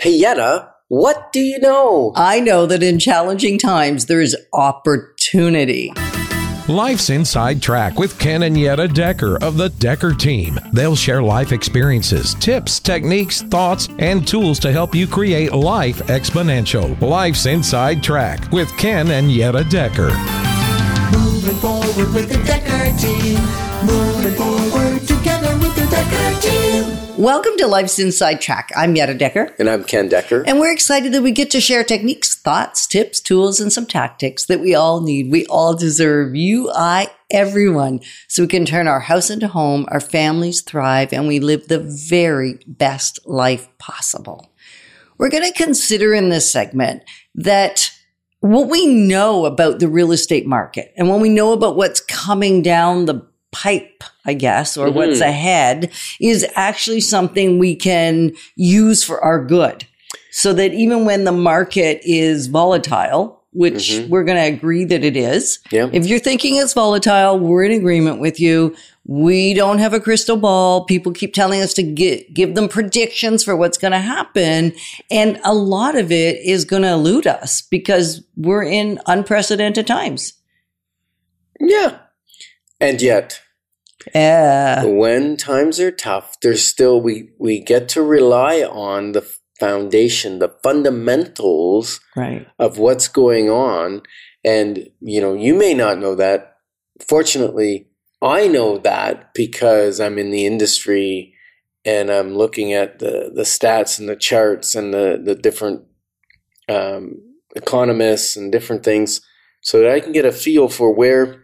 Hey, Yetta, what do you know? I know that in challenging times, there is opportunity. Life's Inside Track with Ken and Yetta Dekker of the Dekker team. They'll share life experiences, tips, techniques, thoughts, and tools to help you create life exponential. Life's Inside Track with Ken and Yetta Dekker. Moving forward with the Dekker team. Moving forward together Welcome to Life's Inside Track. I'm Yetta Dekker. And I'm Ken Dekker. And we're excited that we get to share techniques, thoughts, tips, tools, and some tactics that we all need. We all deserve you, I, everyone, so we can turn our house into home, our families thrive, and we live the very best life possible. We're going to consider in this segment that what we know about the real estate market and when we know about what's coming down the pipe, I guess, or what's mm-hmm. ahead is actually something we can use for our good. So that even when the market is volatile, which mm-hmm. we're going to agree that it is, Yeah. if you're thinking it's volatile, we're in agreement with you. We don't have a crystal ball. People keep telling us to get, give them predictions for what's going to happen. And a lot of it is going to elude us because we're in unprecedented times. Yeah. And yet, Uh, when times are tough, there's still we we get to rely on the foundation, the fundamentals right. of what's going on. And you know, you may not know that. Fortunately, I know that because I'm in the industry and I'm looking at the the stats and the charts and the the different um, economists and different things, so that I can get a feel for where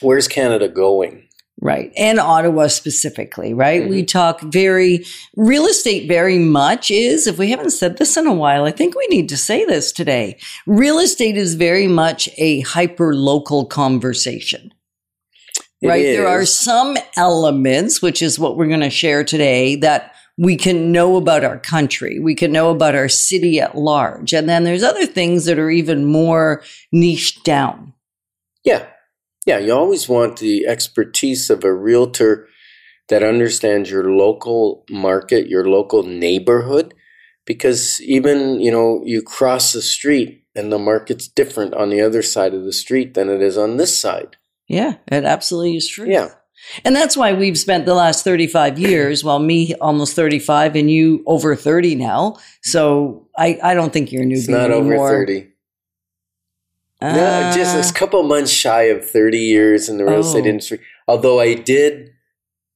where's Canada going. Right. And Ottawa specifically, right? We mm-hmm. talk very, real estate very much is, if we haven't said this in a while, I think we need to say this today. Real estate is very much a hyper local conversation. It right. There are some elements, which is what we're going to share today, that we can know about our country. We can know about our city at large. And then there's other things that are even more niched down. Yeah. Yeah. You always want the expertise of a realtor that understands your local market, your local neighborhood, because even, you know, you cross the street and the market's different on the other side of the street than it is on this side. Yeah, it absolutely is true. Yeah. And that's why we've spent the last 35 years, well, me almost 35 and you over 30 now. So I, I don't think you're a newbie It's not anymore. over 30. Uh, no, just a couple months shy of 30 years in the real estate Oh. industry. Although I did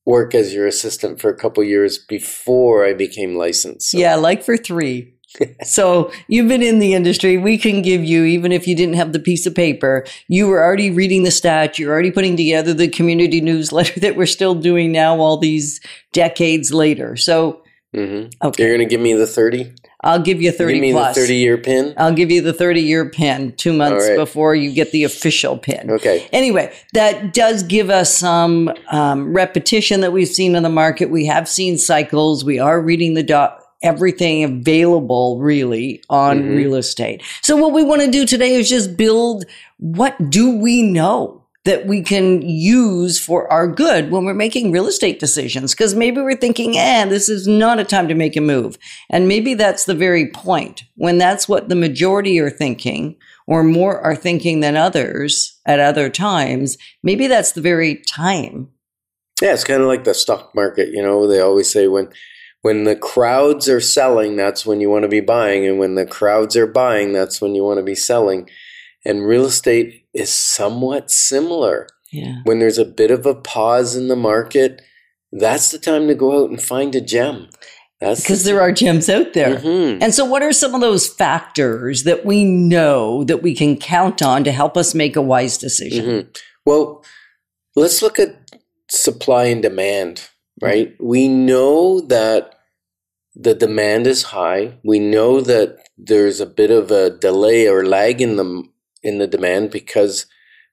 work as your assistant for a couple years before I became licensed. so- yeah, like for three. so you've been in the industry. We can give you, even if you didn't have the piece of paper, you were already reading the stats. You're already putting together the community newsletter that we're still doing now, all these decades later. So, Mhm. okay, You're going to give me the 30? I'll give you 30 Give me plus. the 30 year pin? I'll give you the 30 year pin two months right. before you get the official pin. Okay. Anyway, that does give us some um, repetition that we've seen in the market. We have seen cycles. We are reading the doc. Everything available really on Mhm. real estate. So, what we want to do today is just build what do we know that we can use for our good when we're making real estate decisions? Because maybe we're thinking, eh, this is not a time to make a move. And maybe that's the very point when that's what the majority are thinking or more are thinking than others at other times. Maybe that's the very time. Yeah, it's kind of like the stock market. You know, they always say when when the crowds are selling, that's when you want to be buying, and when the crowds are buying, that's when you want to be selling. And real estate is somewhat similar. Yeah. When there's a bit of a pause in the market, that's the time to go out and find a gem. That's Because there are gems out there. Mhm. And so, what are some of those factors that we know that we can count on to help us make a wise decision? Mhm. Well, let's look at supply and demand, right? We know that the demand is high. We know that there's a bit of a delay or lag in the in the demand because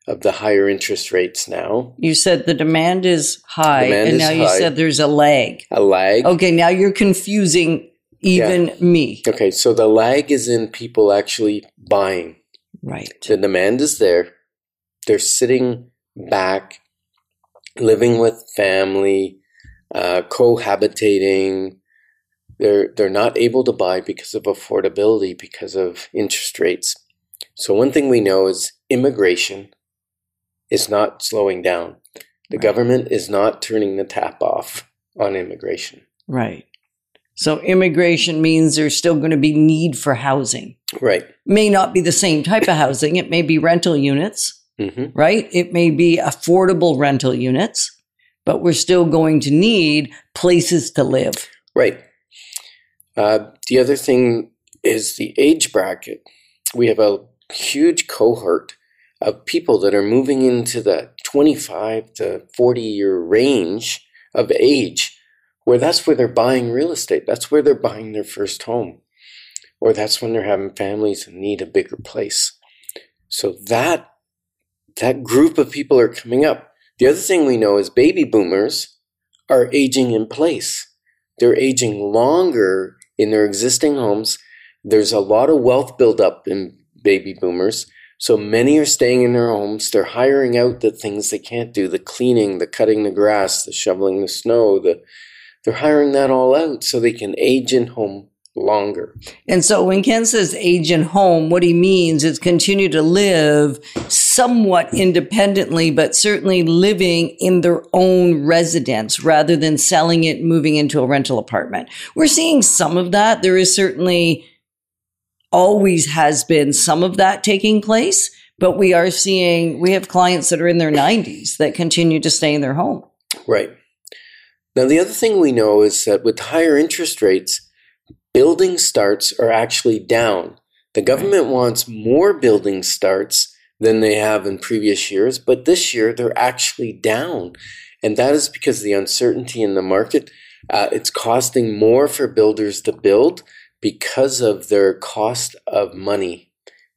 of the higher interest rates now. You said the demand is high, Demand and is now you high. said there's a lag. A lag. Okay, now you're confusing even me. Okay, so the lag is in people actually buying. Right. The demand is there. They're sitting back, living with family, uh, cohabitating, They're they're not able to buy because of affordability, because of interest rates. So one thing we know is immigration is not slowing down. The Right. government is not turning the tap off on immigration. Right. So immigration means there's still going to be need for housing. Right. May not be the same type of housing. It may be rental units, hmm right? It may be affordable rental units, but we're still going to need places to live. Right. Uh, the other thing is the age bracket. We have a huge cohort of people that are moving into the 25 to 40 year range of age where that's where they're buying real estate. That's where they're buying their first home. Or that's when they're having families and need a bigger place. So that that group of people are coming up. The other thing we know is baby boomers are aging in place. They're aging longer in their existing homes. There's a lot of wealth buildup in baby boomers. So many are staying in their homes. They're hiring out the things they can't do the cleaning, the cutting the grass, the shoveling the snow. The, they're hiring that all out so they can age in home longer. And so when Ken says age in home, what he means is continue to live somewhat independently, but certainly living in their own residence rather than selling it moving into a rental apartment. We're seeing some of that. There is certainly always has been some of that taking place, but we are seeing, we have clients that are in their 90s that continue to stay in their home. Right. Now, the other thing we know is that with higher interest rates, building starts are actually down. The government wants more building starts than they have in previous years, but this year they're actually down. And that is because the uncertainty in the market, uh, it's costing more for builders to build because of their cost of money,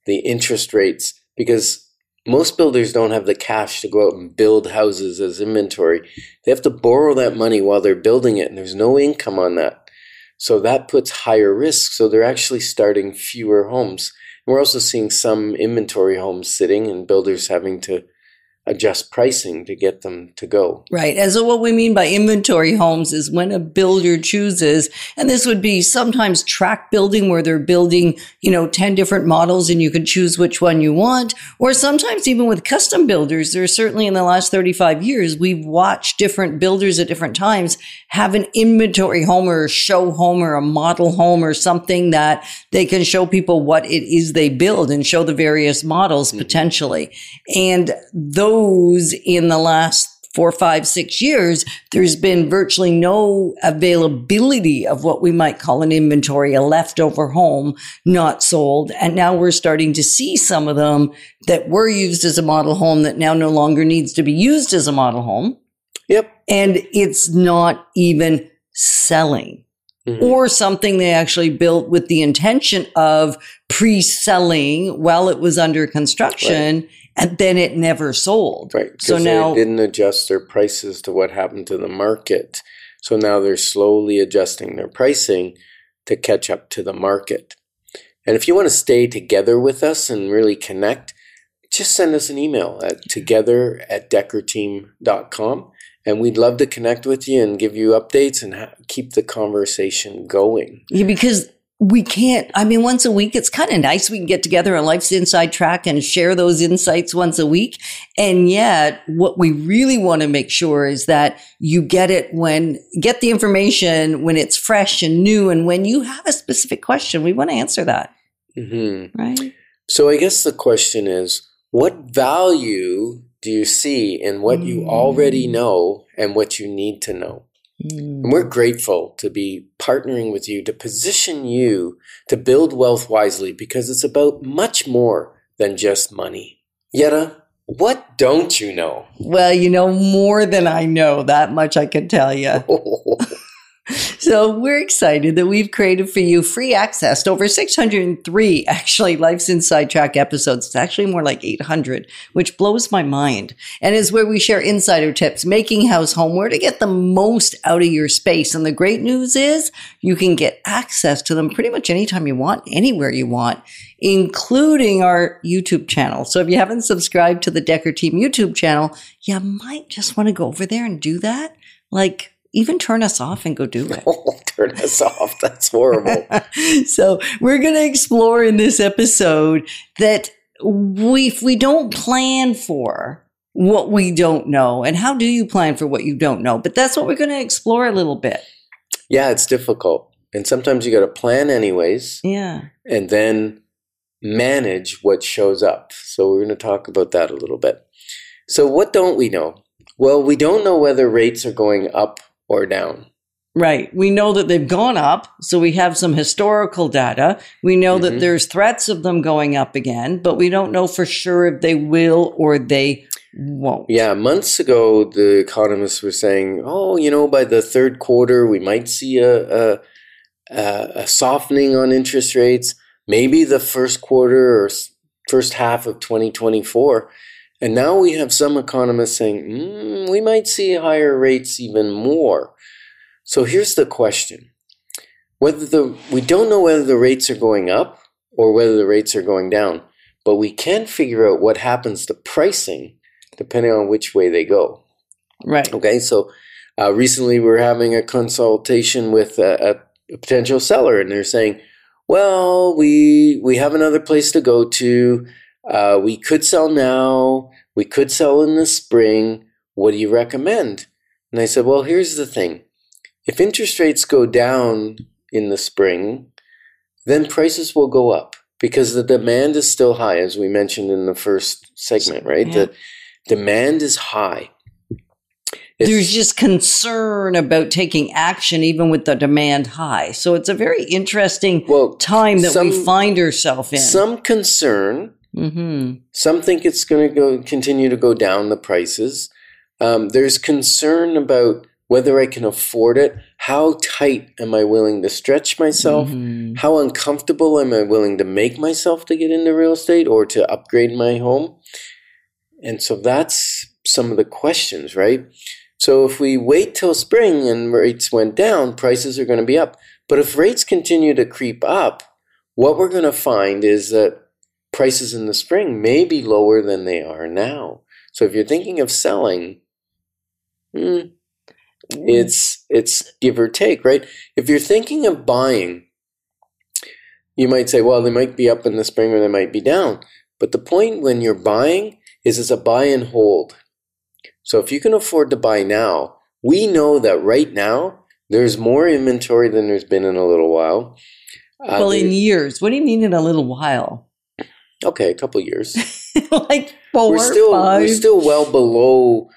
the interest rates, because most builders don't have the cash to go out and build houses as inventory. They have to borrow that money while they're building it, and there's no income on that. So that puts higher risk. So they're actually starting fewer homes. And we're also seeing some inventory homes sitting and builders having to adjust pricing to get them to go. Right. And so what we mean by inventory homes is when a builder chooses, and this would be sometimes track building where they're building, you know, 10 different models and you can choose which one you want. Or sometimes even with custom builders, there's certainly in the last 35 years, we've watched different builders at different times have an inventory home or a show home or a model home or something that they can show people what it is they build and show the various models mm-hmm. potentially. And those in the last four, five, six years, there's been virtually no availability of what we might call an inventory, a leftover home not sold. And now we're starting to see some of them that were used as a model home that now no longer needs to be used as a model home. Yep. And it's not even selling Mhm. or something they actually built with the intention of pre-selling while it was under construction and then it never sold. Right. So now they didn't adjust their prices to what happened to the market. So now they're slowly adjusting their pricing to catch up to the market. And if you want to stay together with us and really connect, just send us an email at together at dekkerteam.com. And we'd love to connect with you and give you updates and ha- keep the conversation going. Yeah, because we can't. I mean, once a week, it's kind of nice. We can get together on Life's Inside Track and share those insights once a week. And yet, what we really want to make sure is that you get it when, get the information when it's fresh and new. And when you have a specific question, we want to answer that, hmm right? So I guess the question is what value do you see in what you already mm. know and what you need to know? And we're mm. grateful to be partnering with you to position you to build wealth wisely because it's about much more than just money. Yetta, what don't you know? Well, you know more than I know. That much I can tell you. So we're excited that we've created for you free access to over 603 actually Life's Inside Track episodes. It's actually more like 800, which blows my mind. And is where we share insider tips, making house home, where to get the most out of your space. And the great news is you can get access to them pretty much anytime you want, anywhere you want, including our YouTube channel. So if you haven't subscribed to the Dekker Team YouTube channel, you might just want to go over there and do that. Like, even turn us off and go do it. Oh, turn us off. That's horrible. so we're going to explore in this episode that we if we don't plan for what we don't know and how do you plan for what you don't know but that's what we're going to explore a little bit yeah, it's difficult. And sometimes you got to plan anyways yeah and then manage what shows up. So we're going to talk about that a little bit. So what don't we know? Well, we don't know whether rates are going up or down. right we know that they've gone up so we have some historical data we know Mhm. that there's threats of them going up again but we don't know for sure if they will or they won't Yeah, months ago, the economists were saying, "Oh, you know, by the third quarter, we might see a a, a, a softening on interest rates. Maybe the first quarter or first half of 2024." And now we have some economists saying, mm, "We might see higher rates even more." So here's the question: whether the we don't know whether the rates are going up or whether the rates are going down, but we can figure out what happens to pricing depending on which way they go. right Okay, so uh, recently we were having a consultation with a, a, a potential seller, and they're saying, "Well, we we have another place to go to. Uh, we could sell now. We could sell in the spring. What do you recommend?" And I said, "Well, here's the thing: if interest rates go down in the spring, then prices will go up because the demand is still high, as we mentioned in the first segment, right? Yeah. The demand is high. It's- there's just concern about taking action even with the demand high so it's a very interesting well, time that we find ourselves in some concern. Hmm Some think it's going to go continue to go down the prices. Um, there's concern about whether I can afford it. How tight am I willing to stretch myself? Mhm. How uncomfortable am I willing to make myself to get into real estate or to upgrade my home? And so that's some of the questions, right? So if we wait till spring and rates went down, prices are going to be up. But if rates continue to creep up, what we're going to find is that prices in the spring may be lower than they are now. So if you're thinking of selling, hmm, it's it's give or take, right? If you're thinking of buying, you might say, well, they might be up in the spring or they might be down. But the point when you're buying is it's a buy and hold. So if you can afford to buy now, we know that right now there's more inventory than there's been in a little while. Uh, well in years what do you mean in a little while okay, a couple years. like 4 we're still five we're still well below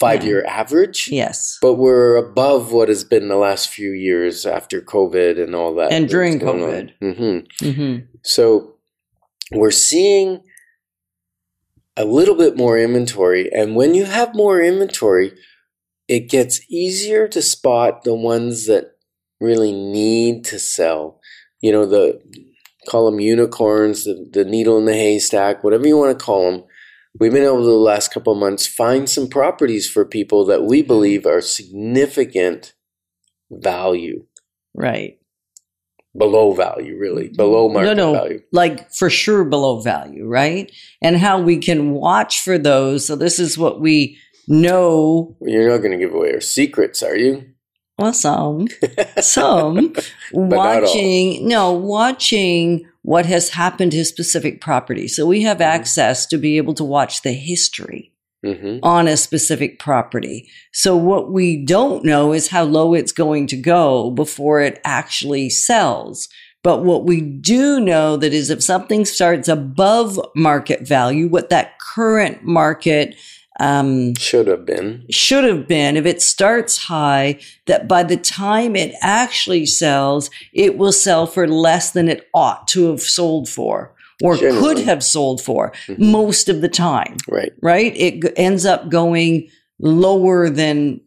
five year average. yes But we're above what has been the last few years after COVID and all that. And during COVID. on. Mhm. hmm So we're seeing a little bit more inventory. And when you have more inventory, it gets easier to spot the ones that really need to sell. You know, the call them unicorns, the, the needle in the haystack, whatever you want to call them. We've been able to the last couple of months find some properties for people that we mm-hmm. believe are significant value, right below value, really, mm-hmm. below market no, no, value. like for sure below value, right? And how we can watch for those. So this is what we know. You're not going to give away our secrets, are you? Well, some, some watching. No, watching what has happened to specific property. So we have access to be able to watch the history hmm on a specific property. So what we don't know is how low it's going to go before it actually sells. But what we do know that is if something starts above market value, what that current market um, Should have been. should have been, if it starts high, that by the time it actually sells, it will sell for less than it ought to have sold for or could have sold for Mhm. most of the time Right. right? It g- ends up going lower than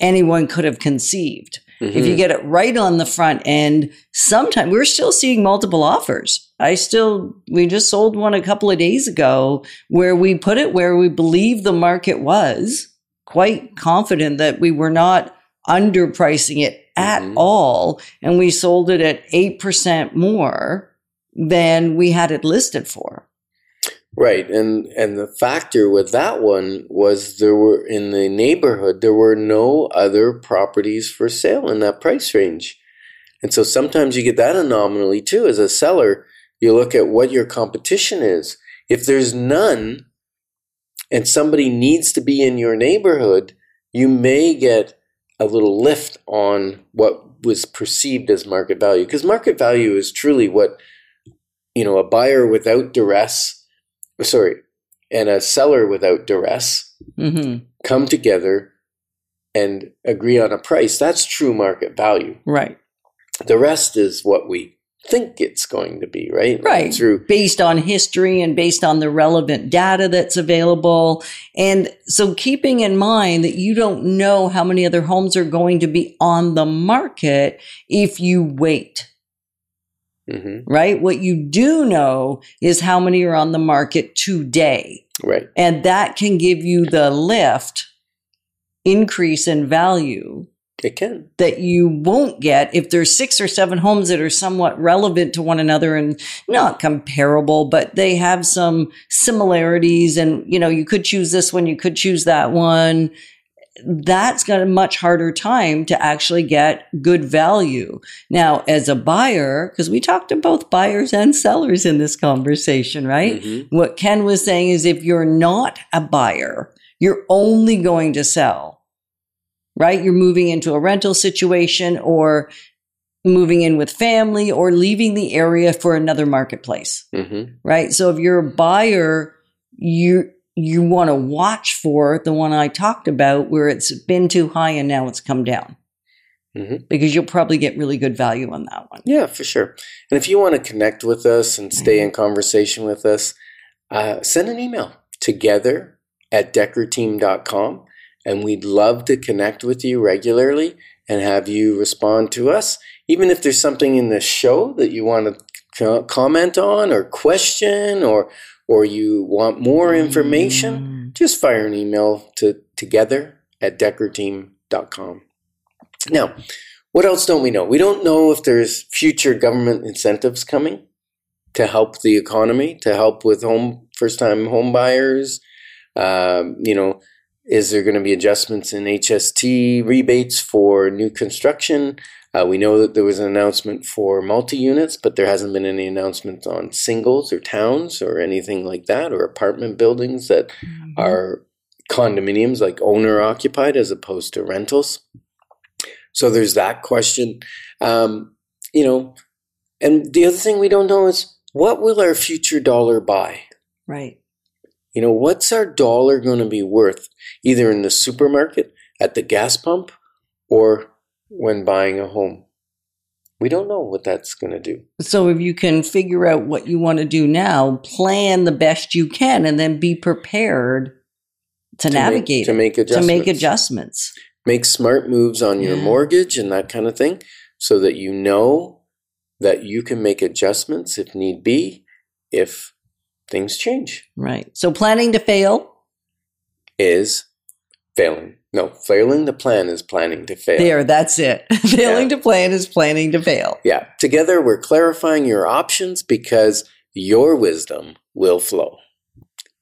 anyone could have conceived. If Mhm. you get it right on the front end, sometimes we're still seeing multiple offers. I still, we just sold one a couple of days ago where we put it where we believe the market was, quite confident that we were not underpricing it at Mhm. all. And we sold it at 8% more than we had it listed for. Right, and and the factor with that one was there were in the neighborhood there were no other properties for sale in that price range, and so sometimes you get that anomaly too. As a seller, you look at what your competition is. If there's none, and somebody needs to be in your neighborhood, you may get a little lift on what was perceived as market value because market value is truly what you know a buyer without duress sorry, and a seller without duress hmm come together and agree on a price, that's true market value. Right. The rest is what we think it's going to be, right? Right. Through Based on history and based on the relevant data that's available. And so keeping in mind that you don't know how many other homes are going to be on the market if you wait, Mhm. right? What you do know is how many are on the market today. right. And that can give you the lift increase in value It can. that you won't get if there's six or seven homes that are somewhat relevant to one another and not comparable, but they have some similarities. And, you know, you could choose this one, you could choose that one. That's got a much harder time to actually get good value. Now, as a buyer, because we talked to both buyers and sellers in this conversation, right? Mhm. What Ken was saying is if you're not a buyer, you're only going to sell, right? You're moving into a rental situation or moving in with family or leaving the area for another marketplace, Mhm. right? So if you're a buyer, you you want to watch for the one I talked about where it's been too high and now it's come down. Mhm. Because you'll probably get really good value on that one. Yeah, for sure. And if you want to connect with us and stay in conversation with us, uh, send an email together at dekkerteam.com. And we'd love to connect with you regularly and have you respond to us. Even if there's something in the show that you want to comment on or question or or you want more information, just fire an email to together at dekkerteam.com. Now, what else don't we know? We don't know if there's future government incentives coming to help the economy, to help with home first-time home buyers. Um, you know, is there going to be adjustments in HST rebates for new construction? Uh, we know that there was an announcement for multi-units, but there hasn't been any announcement on singles or towns or anything like that, or apartment buildings that are condominiums, like owner occupied, as opposed to rentals. So there's that question. Um, you know, and the other thing we don't know is what will our future dollar buy? Right. You know, what's our dollar going to be worth either in the supermarket, at the gas pump, or when buying a home? We don't know what that's going to do. So if you can figure out what you want to do now, plan the best you can, and then be prepared to, To make- navigate to make to make adjustments. adjustments. Make smart moves on your Yeah. mortgage and that kind of thing so that you know that you can make adjustments if need be if things change. Right. So planning to fail. Is failing. No, failing the plan is planning to fail. There, that's it. Failing Yeah. to plan is planning to fail. Yeah. Together, we're clarifying your options because your wisdom will flow.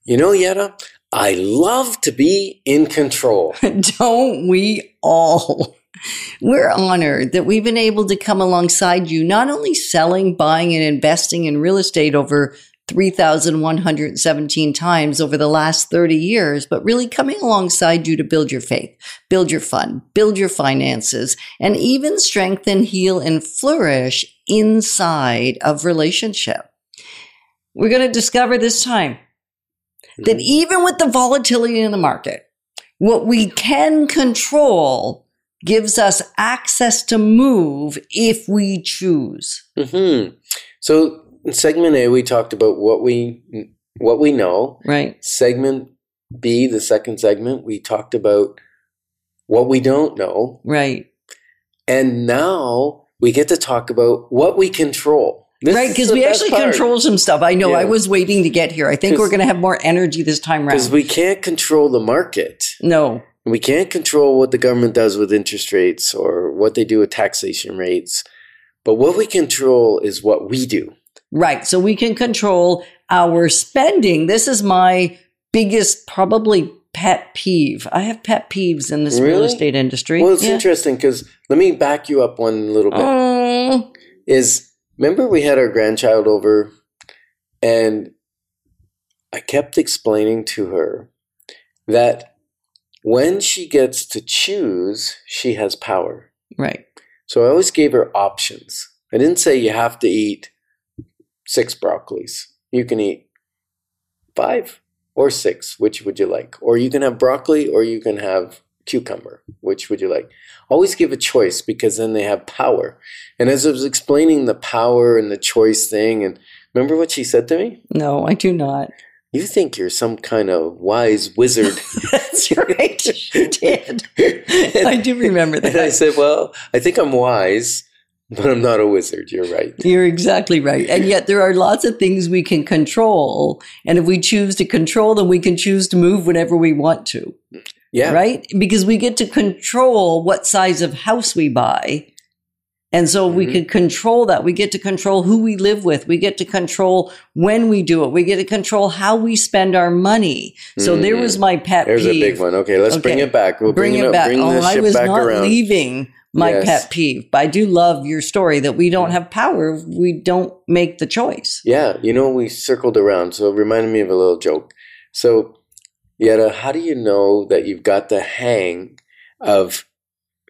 You know, Yetta, I love to be in control. Don't we all? We're honored that we've been able to come alongside you, not only selling, buying, and investing in real estate over 3,117 times over the last 30 years, but really coming alongside you to build your faith, build your fund, build your finances, and even strengthen, heal, and flourish inside of relationship. We're going to discover this time that even with the volatility in the market, what we can control gives us access to move if we choose. hmm So, in segment A, we talked about what we what we know. Right. Segment B, the second segment, we talked about what we don't know. Right. And now we get to talk about what we control. This right. Because we actually part. control some stuff. I know Yeah. I was waiting to get here. I think we're going to have more energy this time around. Because we can't control the market. no. We can't control what the government does with interest rates or what they do with taxation rates. But what we control is what we do. Right. So we can control our spending. This is my biggest, probably pet peeve. I have pet peeves in this real estate industry. Well, it's Yeah. interesting because let me back you up one little bit. Oh, is remember we had our grandchild over and I kept explaining to her that when she gets to choose, she has power. right. So I always gave her options. I didn't say you have to eat six broccolis. You can eat five or six. Which would you like? Or you can have broccoli or you can have cucumber. Which would you like? Always give a choice because then they have power. And as I was explaining the power and the choice thing, and remember what she said to me? No, I do not. You think you're some kind of wise wizard. That's right. She did. I do remember that. and I said, Well, I think I'm wise, but I'm not a wizard. You're right. You're exactly right. And yet there are lots of things we can control. And if we choose to control them, we can choose to move whenever we want to. Yeah. right? Because we get to control what size of house we buy. And so we Mhm. can control that. We get to control who we live with. We get to control when we do it. We get to control how we spend our money. So there Mhm. was my pet There's peeve. a big one. Okay, let's bring it back. We'll bring, Bring, it, it back. Bring oh, this I was back not around. leaving my Yes. pet peeve, but I do love your story that we don't have power. We don't make the choice. Yeah, you know, we circled around, so it reminded me of a little joke. So, Yetta, how do you know that you've got the hang of,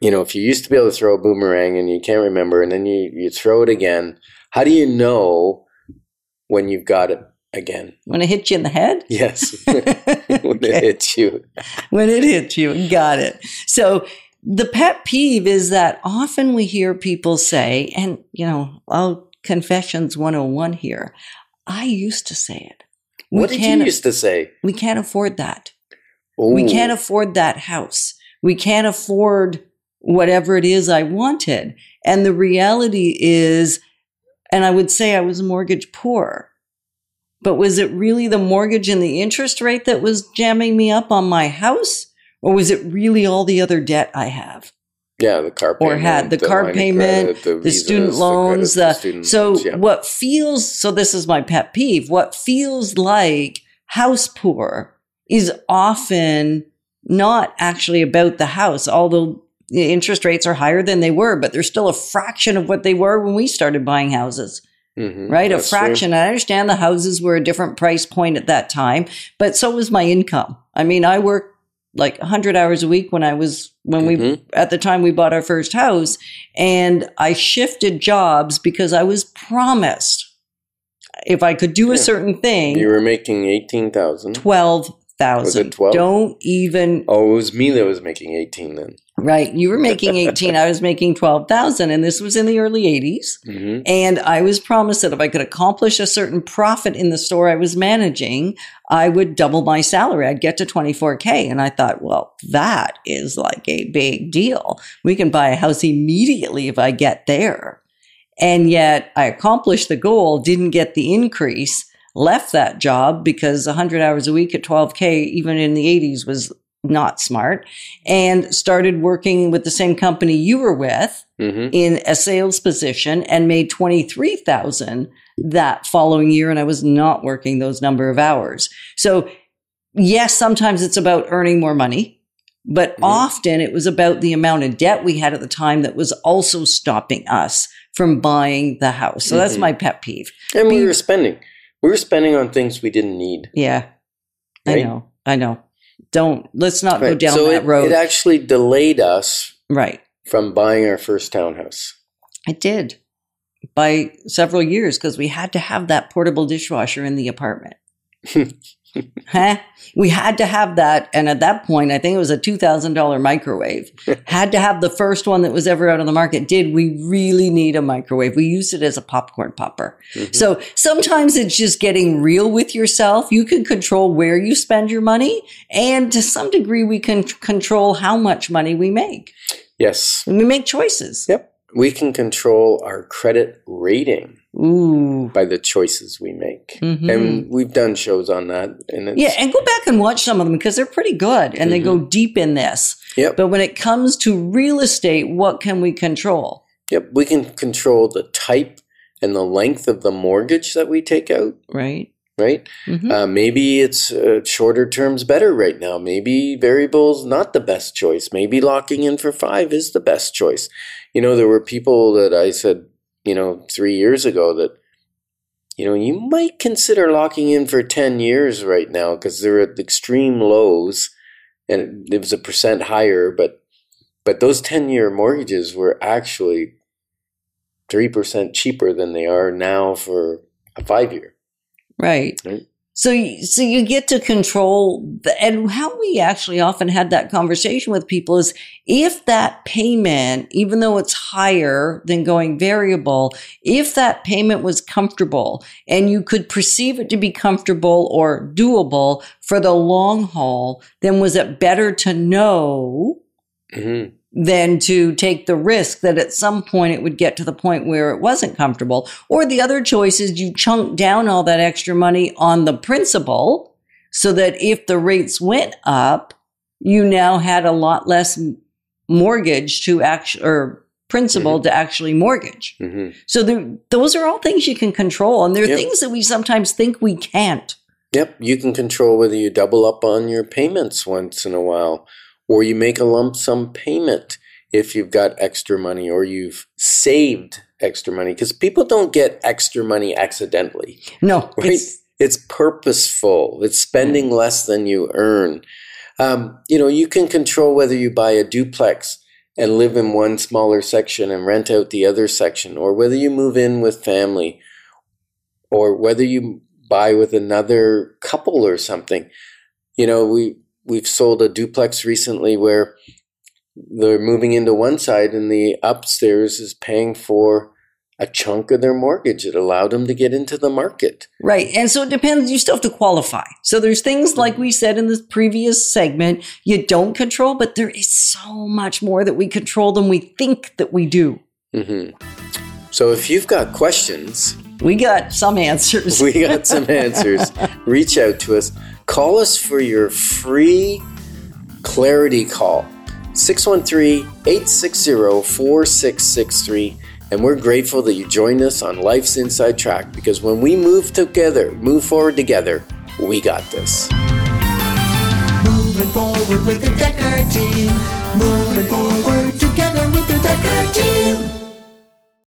you know, if you used to be able to throw a boomerang and you can't remember, and then you, you throw it again, how do you know when you've got it again? When it hits you in the head, Yes, when it hits you. when it hits you. Got it. So the pet peeve is that often we hear people say, and you know, I'll confessions 101 here. I used to say it. We What did you used to say? we can't afford that. We can't afford that house. We can't afford whatever it is I wanted. And the reality is, and I would say I was mortgage poor. But was it really the mortgage and the interest rate that was jamming me up on my house? Or was it really all the other debt I have? Yeah, the car Or had the car payment, credit, the, The visas, student the loans, credit, the, student so loans, yeah. what feels so this is my pet peeve. What feels like house poor is often not actually about the house, although the interest rates are higher than they were, but they're still a fraction of what they were when we started buying houses Mhm, right? a true. fraction. I understand the houses were a different price point at that time, but so was my income. I mean, I worked like 100 hours a week when I was, when we, Mhm. at the time we bought our first house, and I shifted jobs because I was promised if I could do a certain thing, You were making 18000 twelve thousand. 12? Don't even Oh, it was me that was making 18 then. Right. You were making eighteen. I was making twelve thousand, and this was in the early eighties. hmm And I was promised that if I could accomplish a certain profit in the store I was managing, I would double my salary. I'd get to 24K. And I thought, well, that is like a big deal. We can buy a house immediately if I get there. And yet I accomplished the goal, didn't get the increase, left that job because 100 hours a week at 12K, even in the 80s, was not smart, and started working with the same company you were with hmm in a sales position and made 23,000 that following year and I was not working those number of hours. So yes, sometimes it's about earning more money, but Mhm. often it was about the amount of debt we had at the time that was also stopping us from buying the house. So that's Mhm. my pet peeve. And we were spending. We were spending on things we didn't need. Yeah. I know. I know. Don't let's not go down so that it, road. it actually delayed us right. from buying our first townhouse. It did by several years because we had to have that portable dishwasher in the apartment. huh? We had to have that. And at that point, I think it was a $2,000 microwave. had to have the first one that was ever out on the market. Did we really need a microwave? We used it as a popcorn popper. Mhm. So sometimes it's just getting real with yourself. You can control where you spend your money. And to some degree, we can control how much money we make. Yes. And we make choices. Yep. We can control our credit rating Ooh. by the choices we make. Mhm. And we've done shows on that. And Yeah, and go back and watch some of them because they're pretty good and they go deep in this. Yep. But when it comes to real estate, what can we control? Yep, we can control the type and the length of the mortgage that we take out, Right. right? Mhm. Uh, maybe it's uh, shorter terms better right now. Maybe variable's not the best choice. Maybe locking in for five is the best choice. You know, there were people that I said, you know, three years ago that, you know, you might consider locking in for 10 years right now because they're at extreme lows and it was a percent higher, but but those 10 year mortgages were actually 3% cheaper than they are now for a five year. Right. Right. So, so you get to control the, and how we actually often had that conversation with people is if that payment, even though it's higher than going variable, if that payment was comfortable and you could perceive it to be comfortable or doable for the long haul, then was it better to know Mm-hmm. Than to take the risk that at some point it would get to the point where it wasn't comfortable. Or the other choice is you chunk down all that extra money on the principal so that if the rates went up, you now had a lot less mortgage to actually, or principal to actually mortgage. Mm-hmm. So the, those are all things you can control. And they're Yep. things that we sometimes think we can't. Yep, you can control whether you double up on your payments once in a while, or you make a lump sum payment if you've got extra money, or you've saved extra money. Because people don't get extra money accidentally, No, right? it's, It's purposeful. It's spending less than you earn. Um, you know, you can control whether you buy a duplex and live in one smaller section and rent out the other section, or whether you move in with family, or whether you buy with another couple or something. You know, we we've sold a duplex recently where they're moving into one side and the upstairs is paying for a chunk of their mortgage. It allowed them to get into the market. Right. And so it depends. You still have to qualify. So there's things like we said in the previous segment, you don't control, but there is so much more that we control than we think that we do. hmm So if you've got questions, We got some answers. we got some answers. Reach out to us. Call us for your free clarity call 613 860 4663. And we're grateful that you joined us on Life's Inside Track because when we move together, move forward together, we got this. Moving forward with the Dekker team. Moving forward together with the Dekker team.